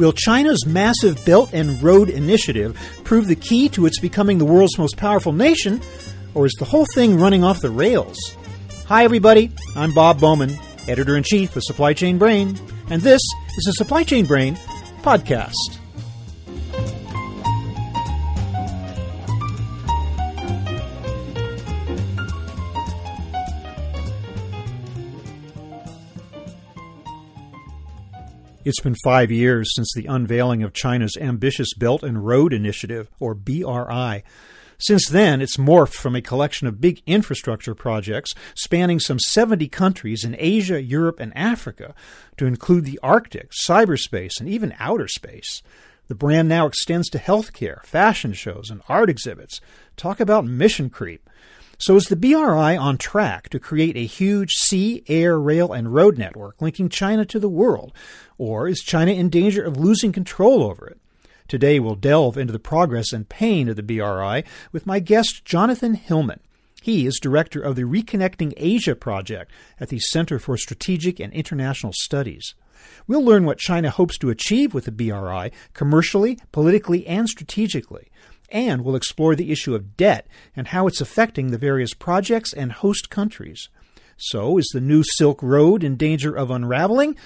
Will China's massive Belt and Road Initiative prove the key to its becoming the world's most powerful nation, or is the whole thing running off the rails? Hi, everybody. I'm Bob Bowman, editor in chief of Supply Chain Brain, and this is the Supply Chain Brain podcast. It's been five years since the unveiling of China's ambitious Belt and Road Initiative, or BRI. Since then, it's morphed from a collection of big infrastructure projects spanning some 70 countries in Asia, Europe, and Africa to include the Arctic, cyberspace, and even outer space. The brand now extends to healthcare, fashion shows, and art exhibits. Talk about mission creep. So is the BRI on track to create a huge sea, air, rail, and road network linking China to the world? Or is China in danger of losing control over it? Today we'll delve into the progress and pain of the BRI with my guest Jonathan Hillman. He is director of the Reconnecting Asia project at the Center for Strategic and International Studies. We'll learn what China hopes to achieve with the BRI commercially, politically, and strategically and we'll explore the issue of debt and how it's affecting the various projects and host countries. So, is the new Silk Road in danger of unraveling?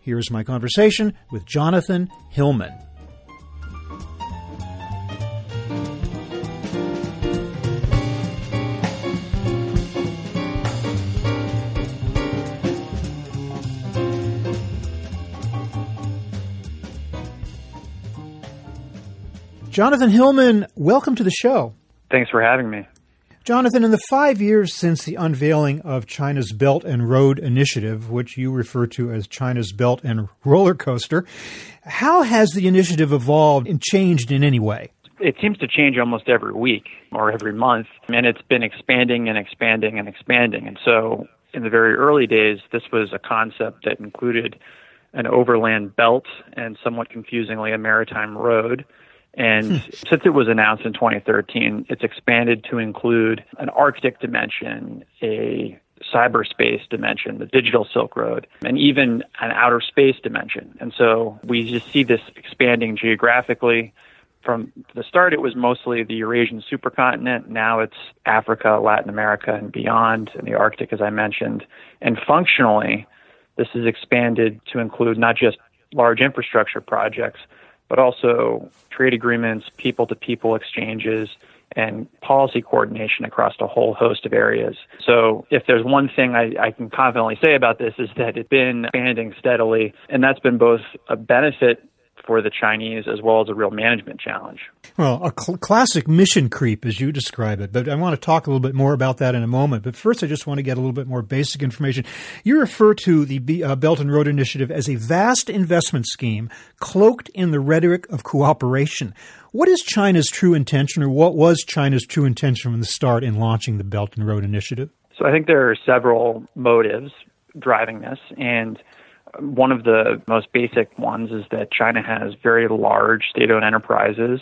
Here's my conversation with Jonathan Hillman. Jonathan Hillman, welcome to the show. Thanks for having me. Jonathan, in the five years since the unveiling of China's Belt and Road Initiative, which you refer to as China's Belt and Roller Coaster, how has the initiative evolved and changed in any way? It seems to change almost every week or every month, and it's been expanding and expanding and expanding. And so, in the very early days, this was a concept that included an overland belt and somewhat confusingly a maritime road and hmm. since it was announced in 2013, it's expanded to include an Arctic dimension, a cyberspace dimension, the digital Silk Road, and even an outer space dimension. And so we just see this expanding geographically. From the start, it was mostly the Eurasian supercontinent. Now it's Africa, Latin America, and beyond, and the Arctic, as I mentioned. And functionally, this is expanded to include not just large infrastructure projects, but also trade agreements, people to people exchanges, and policy coordination across a whole host of areas. So, if there's one thing I, I, can confidently say about this is that it's been expanding steadily, and that's been both a benefit for the Chinese as well as a real management challenge. Well, a cl- classic mission creep, as you describe it. But I want to talk a little bit more about that in a moment. But first, I just want to get a little bit more basic information. You refer to the B- uh, Belt and Road Initiative as a vast investment scheme cloaked in the rhetoric of cooperation. What is China's true intention, or what was China's true intention from the start in launching the Belt and Road Initiative? So I think there are several motives driving this, and one of the most basic ones is that China has very large state owned enterprises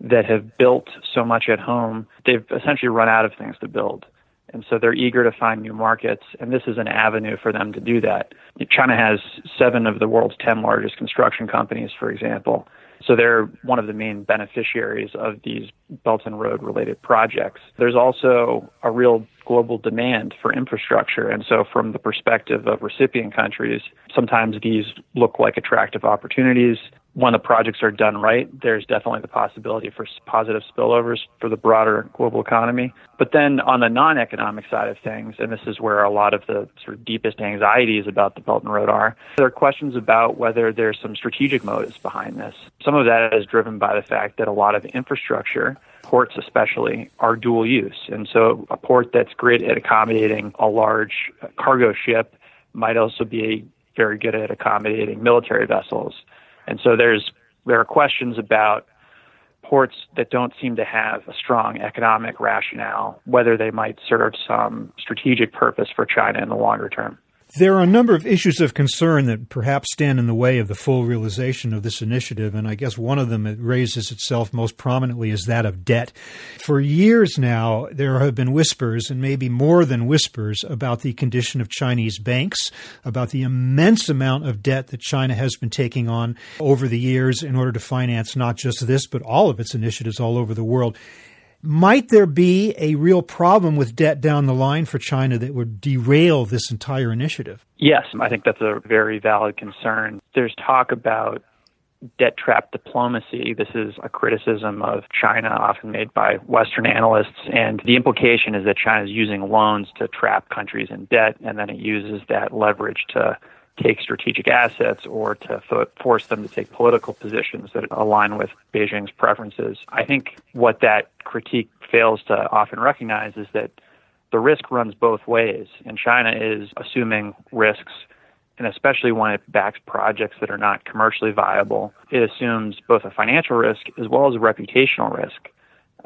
that have built so much at home, they've essentially run out of things to build. And so they're eager to find new markets, and this is an avenue for them to do that. China has seven of the world's 10 largest construction companies, for example. So they're one of the main beneficiaries of these Belt and Road related projects. There's also a real global demand for infrastructure. And so, from the perspective of recipient countries, sometimes these look like attractive opportunities when the projects are done right, there's definitely the possibility for positive spillovers for the broader global economy. But then on the non economic side of things, and this is where a lot of the sort of deepest anxieties about the Belt and Road are, there are questions about whether there's some strategic motives behind this. Some of that is driven by the fact that a lot of infrastructure ports especially are dual use. And so a port that's great at accommodating a large cargo ship might also be very good at accommodating military vessels. And so there's there are questions about ports that don't seem to have a strong economic rationale, whether they might serve some strategic purpose for China in the longer term. There are a number of issues of concern that perhaps stand in the way of the full realization of this initiative, and I guess one of them that raises itself most prominently is that of debt. For years now, there have been whispers, and maybe more than whispers, about the condition of Chinese banks, about the immense amount of debt that China has been taking on over the years in order to finance not just this, but all of its initiatives all over the world. Might there be a real problem with debt down the line for China that would derail this entire initiative? Yes, I think that's a very valid concern. There's talk about debt trap diplomacy. This is a criticism of China often made by Western analysts. And the implication is that China is using loans to trap countries in debt, and then it uses that leverage to take strategic assets or to force them to take political positions that align with Beijing's preferences. I think what that critique fails to often recognize is that the risk runs both ways, and China is assuming risks, and especially when it backs projects that are not commercially viable, it assumes both a financial risk as well as a reputational risk.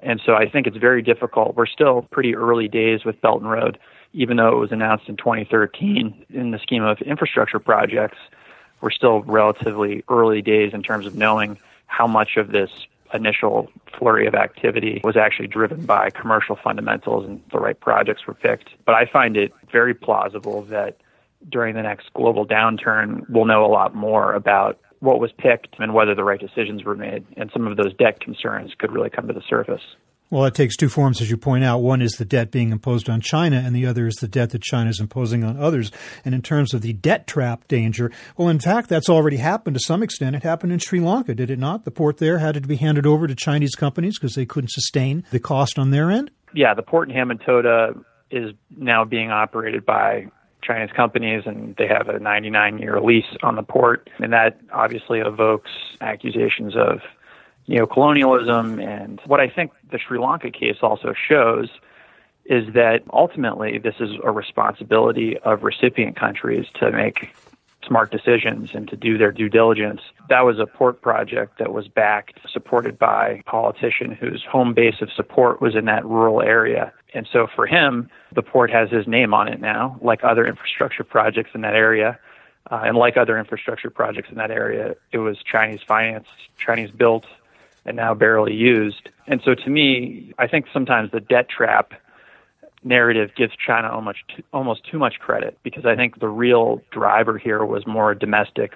And so I think it's very difficult. We're still pretty early days with Belt and Road even though it was announced in 2013 in the scheme of infrastructure projects, we're still relatively early days in terms of knowing how much of this initial flurry of activity was actually driven by commercial fundamentals and the right projects were picked. But I find it very plausible that during the next global downturn, we'll know a lot more about what was picked and whether the right decisions were made. And some of those debt concerns could really come to the surface. Well, it takes two forms, as you point out. One is the debt being imposed on China, and the other is the debt that China is imposing on others. And in terms of the debt trap danger, well, in fact, that's already happened to some extent. It happened in Sri Lanka, did it not? The port there had to be handed over to Chinese companies because they couldn't sustain the cost on their end? Yeah, the port in Hambantota is now being operated by Chinese companies, and they have a 99 year lease on the port. And that obviously evokes accusations of neocolonialism. And what I think the Sri Lanka case also shows is that ultimately this is a responsibility of recipient countries to make smart decisions and to do their due diligence. That was a port project that was backed, supported by a politician whose home base of support was in that rural area. And so for him, the port has his name on it now, like other infrastructure projects in that area. Uh, and like other infrastructure projects in that area, it was Chinese financed, Chinese built, and now barely used. And so to me, I think sometimes the debt trap narrative gives China almost almost too much credit because I think the real driver here was more domestic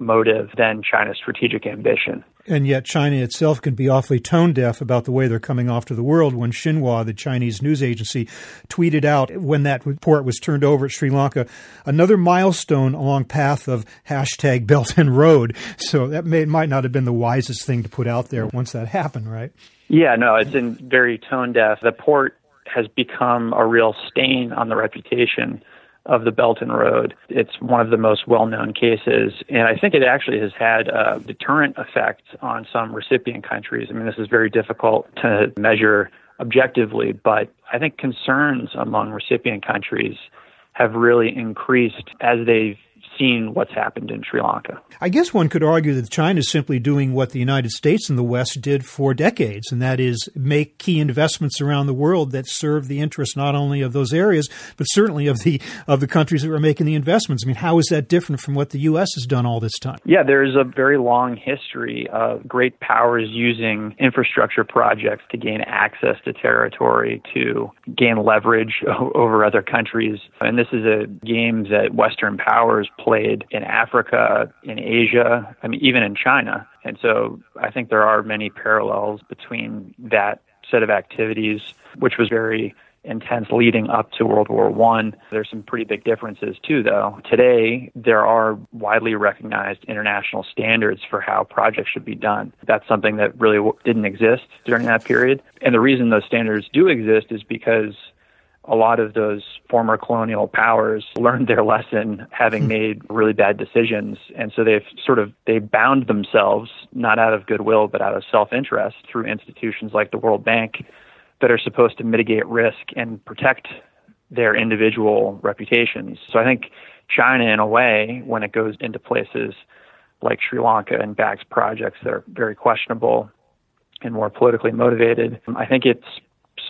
motive than China's strategic ambition. And yet, China itself can be awfully tone deaf about the way they're coming off to the world. When Xinhua, the Chinese news agency, tweeted out when that report was turned over at Sri Lanka, another milestone along path of hashtag Belt and Road. So that may, might not have been the wisest thing to put out there once that happened, right? Yeah, no, it's in very tone deaf. The port has become a real stain on the reputation of the Belt and Road. It's one of the most well known cases, and I think it actually has had a deterrent effect on some recipient countries. I mean, this is very difficult to measure objectively, but I think concerns among recipient countries have really increased as they've seen what's happened in Sri Lanka. I guess one could argue that China is simply doing what the United States and the West did for decades, and that is make key investments around the world that serve the interests not only of those areas, but certainly of the of the countries that are making the investments. I mean, how is that different from what the U.S. has done all this time? Yeah, there's a very long history of great powers using infrastructure projects to gain access to territory, to gain leverage over other countries, and this is a game that Western powers play played in Africa, in Asia, I mean, even in China. And so I think there are many parallels between that set of activities, which was very intense leading up to World War One. There's some pretty big differences too, though. Today, there are widely recognized international standards for how projects should be done. That's something that really didn't exist during that period. And the reason those standards do exist is because a lot of those former colonial powers learned their lesson having hmm. made really bad decisions and so they've sort of they bound themselves not out of goodwill but out of self-interest through institutions like the World Bank that are supposed to mitigate risk and protect their individual reputations so i think china in a way when it goes into places like sri lanka and backs projects that are very questionable and more politically motivated i think it's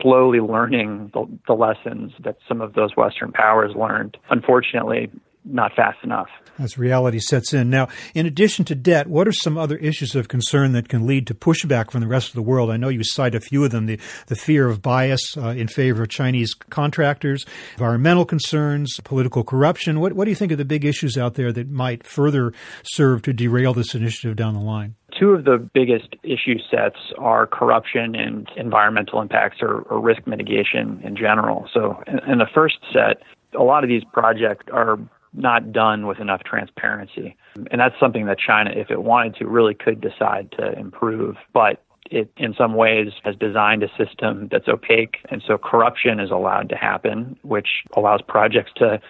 slowly learning the, the lessons that some of those Western powers learned. Unfortunately, not fast enough. As reality sets in. Now, in addition to debt, what are some other issues of concern that can lead to pushback from the rest of the world? I know you cite a few of them the, the fear of bias uh, in favor of Chinese contractors, environmental concerns, political corruption. What, what do you think are the big issues out there that might further serve to derail this initiative down the line? Two of the biggest issue sets are corruption and environmental impacts or, or risk mitigation in general. So, in, in the first set, a lot of these projects are not done with enough transparency. And that's something that China, if it wanted to, really could decide to improve. But it, in some ways, has designed a system that's opaque. And so corruption is allowed to happen, which allows projects to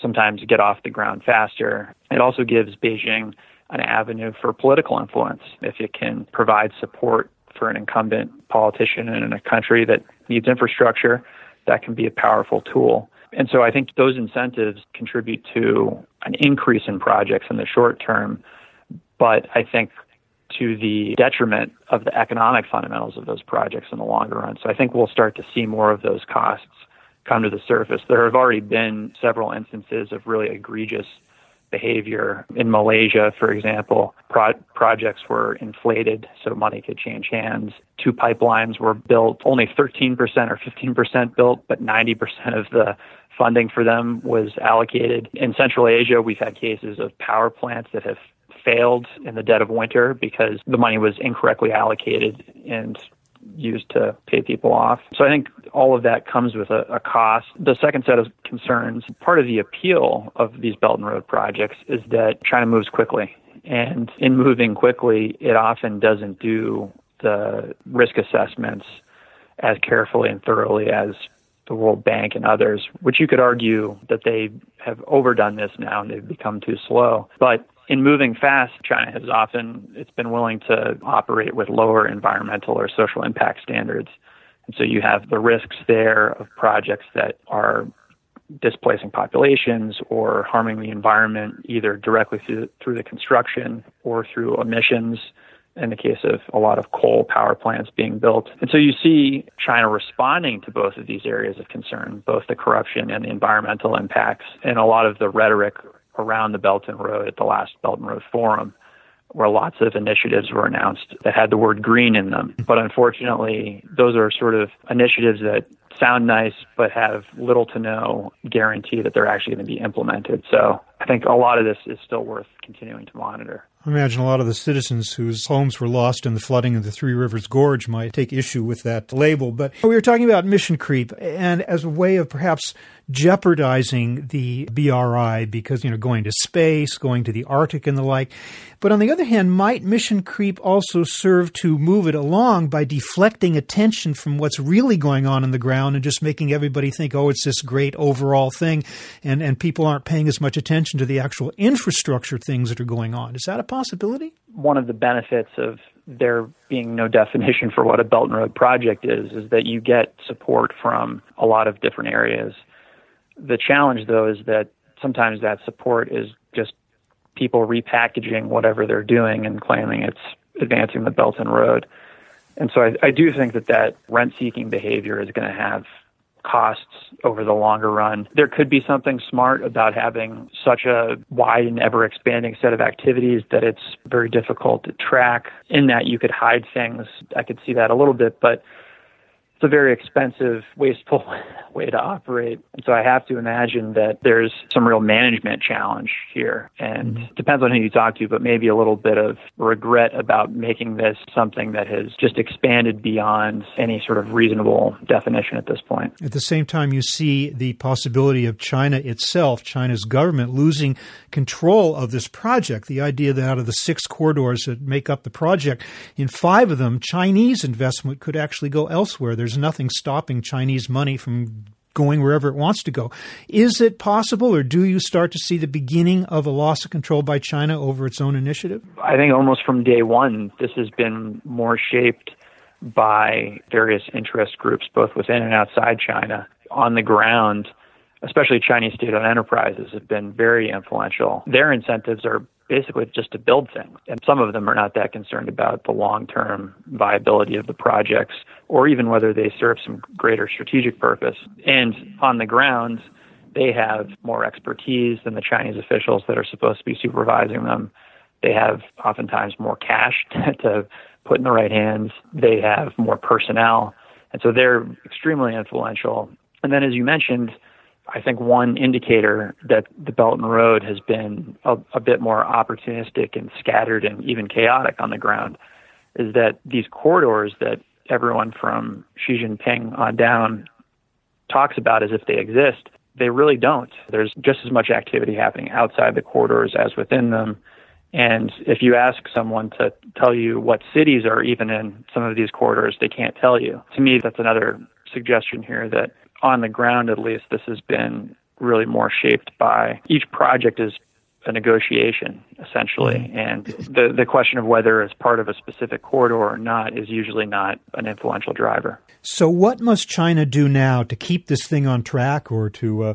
sometimes get off the ground faster. It also gives Beijing an avenue for political influence if it can provide support for an incumbent politician in a country that needs infrastructure. That can be a powerful tool. And so I think those incentives contribute to an increase in projects in the short term, but I think to the detriment of the economic fundamentals of those projects in the longer run. So I think we'll start to see more of those costs come to the surface. There have already been several instances of really egregious behavior. In Malaysia, for example, pro- projects were inflated so money could change hands. Two pipelines were built, only 13% or 15% built, but 90% of the funding for them was allocated. In Central Asia, we've had cases of power plants that have failed in the dead of winter because the money was incorrectly allocated and used to pay people off. So I think all of that comes with a, a, cost. The second set of concerns, part of the appeal of these Belt and Road projects is that China moves quickly. And in moving quickly, it often doesn't do the risk assessments as carefully and thoroughly as the World Bank and others, which you could argue that they have overdone this now and they've become too slow. But in moving fast, China has often it's been willing to operate with lower environmental or social impact standards. And so you have the risks there of projects that are displacing populations or harming the environment either directly through, through the construction or through emissions in the case of a lot of coal power plants being built. And so you see China responding to both of these areas of concern, both the corruption and the environmental impacts, and a lot of the rhetoric around the Belt and Road at the last Belt and Road Forum, where lots of initiatives were announced that had the word green in them. But unfortunately, those are sort of initiatives that sound nice but have little to no guarantee that they're actually going to be implemented. So I think a lot of this is still worth continuing to monitor. I imagine a lot of the citizens whose homes were lost in the flooding of the Three Rivers Gorge might take issue with that label. But we were talking about mission creep, and as a way of perhaps jeopardizing the BRI because, you know, going to space, going to the Arctic and the like. But on the other hand, might mission creep also serve to move it along by deflecting attention from what's really going on in the ground and just making everybody think, oh, it's this great overall thing, and, and people aren't paying as much attention to the actual infrastructure things that are going on. Is that a possibility? One of the benefits of there being no definition for what a Belt and Road project is, is that you get support from a lot of different areas. The challenge, though, is that sometimes that support is just people repackaging whatever they're doing and claiming it's advancing the Belt and Road. And so I, I do think that that rent seeking behavior is going to have costs over the longer run. There could be something smart about having such a wide and ever expanding set of activities that it's very difficult to track. In that you could hide things. I could see that a little bit, but it's a very expensive, wasteful way to operate. And so I have to imagine that there's some real management challenge here. And mm-hmm. depends on who you talk to, but maybe a little bit of regret about making this something that has just expanded beyond any sort of reasonable definition at this point. At the same time, you see the possibility of China itself, China's government, losing control of this project. The idea that out of the six corridors that make up the project, in five of them, Chinese investment could actually go elsewhere. There's nothing stopping Chinese money from going wherever it wants to go. Is it possible, or do you start to see the beginning of a loss of control by China over its own initiative? I think almost from day one, this has been more shaped by various interest groups, both within and outside China. On the ground, especially Chinese state owned enterprises, have been very influential. Their incentives are basically just to build things. And some of them are not that concerned about the long term viability of the projects or even whether they serve some greater strategic purpose. And on the ground, They have more expertise than the Chinese officials that are supposed to be supervising them. They have oftentimes more cash to put in the right hands. They have more personnel. And so they're extremely influential. And then, as you mentioned, I think one indicator that the Belt and Road has been a, a, bit more opportunistic and scattered and even chaotic on the ground is that these corridors that everyone from Xi Jinping on down talks about as if they exist, they really don't. There's just as much activity happening outside the corridors as within them. And if you ask someone to tell you what cities are even in some of these corridors, they can't tell you. To me, that's another suggestion here that on the ground, at least, this has been really more shaped by each project is a negotiation essentially. Mm-hmm. and the the question of whether it's part of a specific corridor or not is usually not an influential driver. So what must china do now to keep this thing on track or to uh,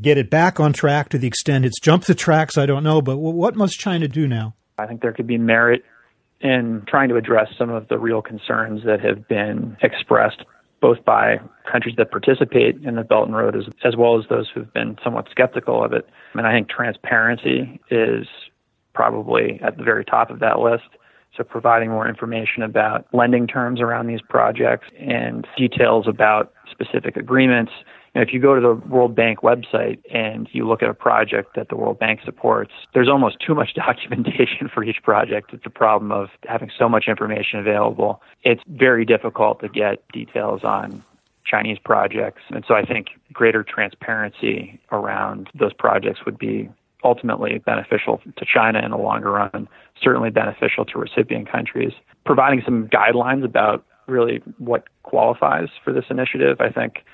get it back on track to the extent it's jumped the tracks? I don't know but what must china do now? I think there could be merit in trying to address some of the real concerns that have been expressed both by countries that participate in the Belt and Road as, as well as those who've been somewhat skeptical of it. And I think transparency is probably at the very top of that list. So providing more information about lending terms around these projects and details about specific agreements if you go to the World Bank website and you look at a project that the World Bank supports, there's almost too much documentation for each project. It's a problem of having so much information available. It's very difficult to get details on Chinese projects. And so I think greater transparency around those projects would be ultimately beneficial to China in the longer run, certainly beneficial to recipient countries. Providing some guidelines about really what qualifies for this initiative, I think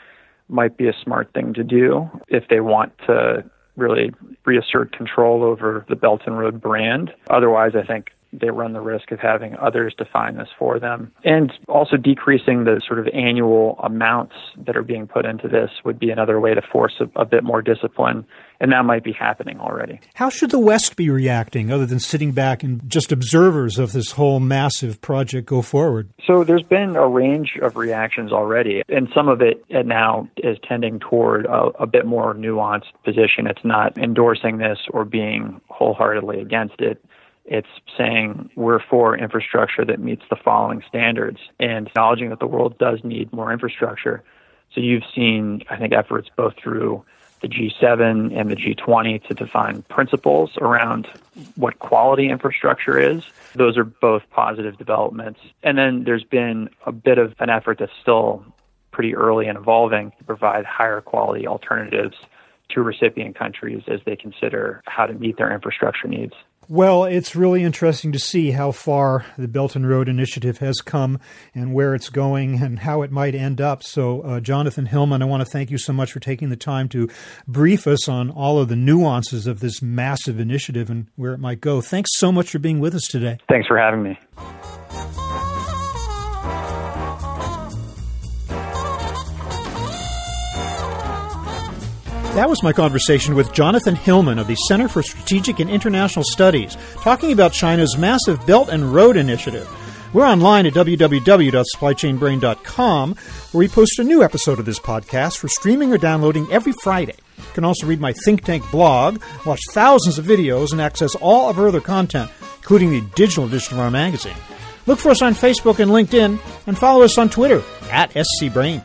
might be a smart thing to do if they want to really reassert control over the Belt and Road brand. Otherwise, I think they run the risk of having others define this for them. And also decreasing the sort of annual amounts that are being put into this would be another way to force a, a, bit more discipline. And that might be happening already. How should the West be reacting other than sitting back and just observers of this whole massive project go forward? So there's been a range of reactions already. And some of it now is tending toward a, a bit more nuanced position. It's not endorsing this or being wholeheartedly against it it's saying we're for infrastructure that meets the following standards and acknowledging that the world does need more infrastructure. So you've seen, I think, efforts both through the G7 and the G20 to define principles around what quality infrastructure is. Those are both positive developments. And then there's been a bit of an effort that's still pretty early and evolving to provide higher quality alternatives to recipient countries as they consider how to meet their infrastructure needs. Well, it's really interesting to see how far the Belt and Road Initiative has come and where it's going and how it might end up. So, uh, Jonathan Hillman, I want to thank you so much for taking the time to brief us on all of the nuances of this massive initiative and where it might go. Thanks so much for being with us today. Thanks for having me. That was my conversation with Jonathan Hillman of the Center for Strategic and International Studies, talking about China's massive Belt and Road Initiative. We're online at www.supplychainbrain.com, where we post a new episode of this podcast for streaming or downloading every Friday. You can also read my think tank blog, watch thousands of videos, and access all of our other content, including the digital edition of our magazine. Look for us on Facebook and LinkedIn, and follow us on Twitter at SCBrain